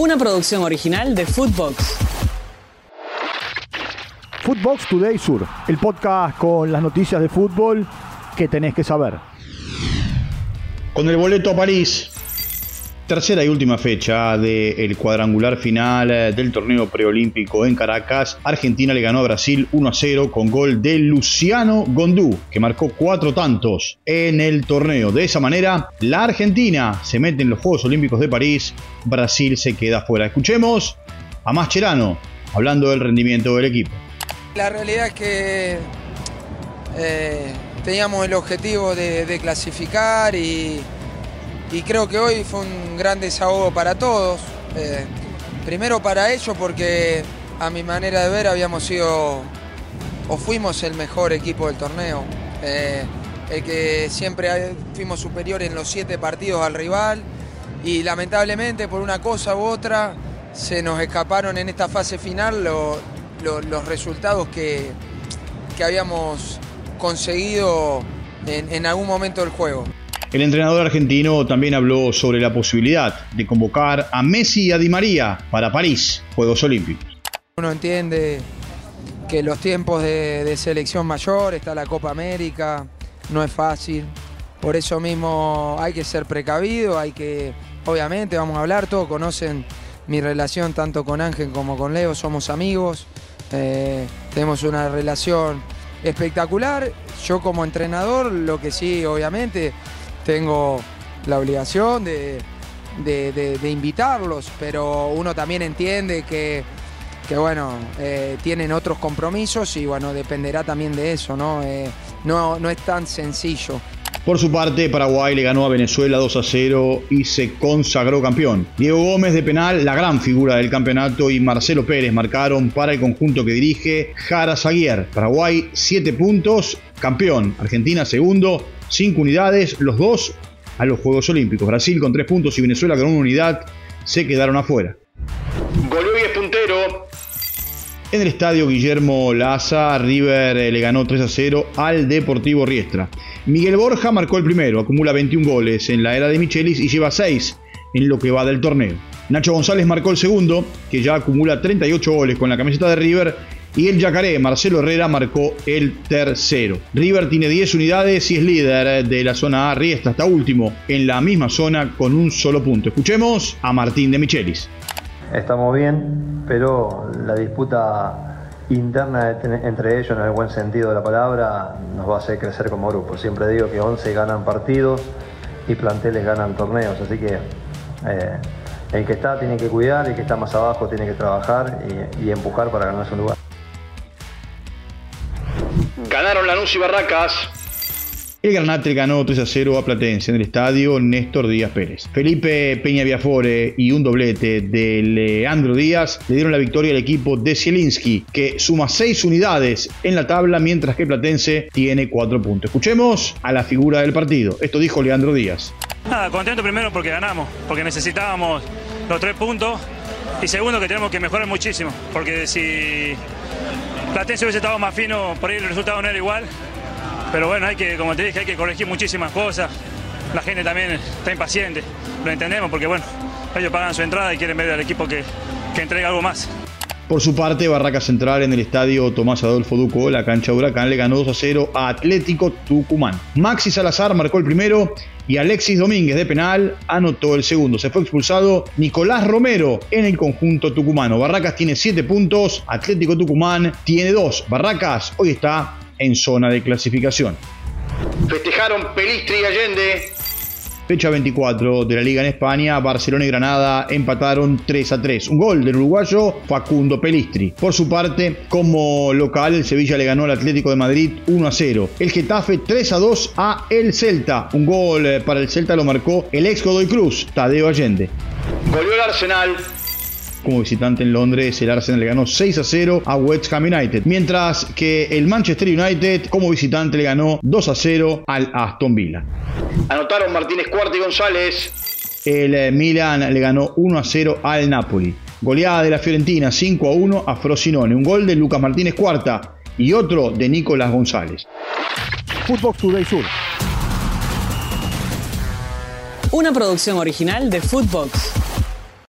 una producción original de Footbox. Footbox Today Sur, el podcast con las noticias de fútbol que tenés que saber. Con el boleto a París, tercera y última fecha del cuadrangular final eh, del torneo preolímpico en Caracas, Argentina le ganó a Brasil 1 a 0 con gol de Luciano Gondú, que marcó cuatro tantos en el torneo. De esa manera, la Argentina se mete en los Juegos Olímpicos de París, Brasil se queda fuera. Escuchemos a Mascherano hablando del rendimiento del equipo. La realidad es que eh, teníamos el objetivo de clasificar y y creo que hoy fue un gran desahogo para todos. Eh, primero para ellos porque a mi manera de ver habíamos sido o fuimos el mejor equipo del torneo. Eh, el que siempre fuimos superiores en los siete partidos al rival y lamentablemente por una cosa u otra se nos escaparon en esta fase final los resultados que, habíamos conseguido en algún momento del juego. El entrenador argentino también habló sobre la posibilidad de convocar a Messi y a Di María para París, Juegos Olímpicos. Uno entiende que los tiempos de, selección mayor, está la Copa América, no es fácil. Por eso mismo hay que ser precavido, hay que, obviamente, vamos a hablar, todos conocen mi relación tanto con Ángel como con Leo, somos amigos, eh, tenemos una relación espectacular. Yo como entrenador, lo que sí, obviamente, tengo la obligación de, invitarlos, pero uno también entiende que, bueno, eh, tienen otros compromisos y bueno, dependerá también de eso, ¿no? Eh, no, no es tan sencillo. Por su parte, Paraguay le ganó a Venezuela 2 a 0 y se consagró campeón. Diego Gómez de penal, la gran figura del campeonato, y Marcelo Pérez marcaron para el conjunto que dirige Jara Zaguier. Paraguay 7 puntos, campeón. Argentina segundo, 5 unidades, los dos a los Juegos Olímpicos. Brasil con 3 puntos y Venezuela con una unidad se quedaron afuera. Goleó y es puntero. En el estadio Guillermo Laza, River eh, le ganó 3 a 0 al Deportivo Riestra. Miguel Borja marcó el primero, acumula 21 goles en la era de Michelis y lleva 6 en lo que va del torneo. Nacho González marcó el segundo, que ya acumula 38 goles con la camiseta de River y el Yacaré, Marcelo Herrera, marcó el tercero. River tiene 10 unidades y es líder de la zona A. Riesta está último en la misma zona con un solo punto. Escuchemos a Martín de Michelis. Estamos bien, pero la disputa interna entre ellos, en el buen sentido de la palabra, nos va a hacer crecer como grupo. Siempre digo que 11 ganan partidos y planteles ganan torneos, así que eh, el que está tiene que cuidar, el que está más abajo tiene que trabajar y, y empujar para ganarse un lugar. Y Barracas. El Granate ganó 3 a 0 a Platense en el estadio Néstor Díaz Pérez. Felipe Peña Viafore y un doblete de Leandro Díaz le dieron la victoria al equipo de Zielinski, que suma 6 unidades en la tabla, mientras que Platense tiene 4 puntos. Escuchemos a la figura del partido. Esto dijo Leandro Díaz. Nada, contento primero porque ganamos, porque necesitábamos los 3 puntos. Y segundo que tenemos que mejorar muchísimo, porque si Platense hubiese estado más fino, por ahí el resultado no era igual. Pero bueno, hay que, como te dije, hay que corregir muchísimas cosas. La gente también está impaciente, lo entendemos porque bueno, ellos pagan su entrada y quieren ver al equipo que, que entregue algo más. Por su parte, Barraca Central en el estadio Tomás Adolfo Duco, la cancha Huracán, le ganó 2 a 0 a Atlético Tucumán. Maxi Salazar marcó el primero y Alexis Domínguez de penal anotó el segundo. Se fue expulsado Nicolás Romero en el conjunto tucumano. Barracas tiene 7 puntos, Atlético Tucumán tiene 2. Barracas hoy está en zona de clasificación. Festejaron Pelistri y Allende Fecha 24 de la Liga en España, Barcelona y Granada empataron 3 a 3. Un gol del uruguayo Facundo Pelistri. Por su parte, como local, el Sevilla le ganó al Atlético de Madrid 1 a 0. El Getafe 3 a 2 a el Celta. Un gol eh, para el Celta lo marcó el ex Godoy Cruz, Tadeo Allende. Volvió el Arsenal como visitante en Londres, el Arsenal le ganó 6 a 0 a West Ham United, mientras que el Manchester United como visitante le ganó 2 a 0 al Aston Villa. Anotaron Martínez Cuarta y González. El eh, Milan le ganó 1 a 0 al Napoli. Goleada de la Fiorentina 5 a 1 a Frosinone. Un gol de Lucas Martínez Cuarta y otro de Nicolás González. Footbox Today Sur. Una producción original de Footbox.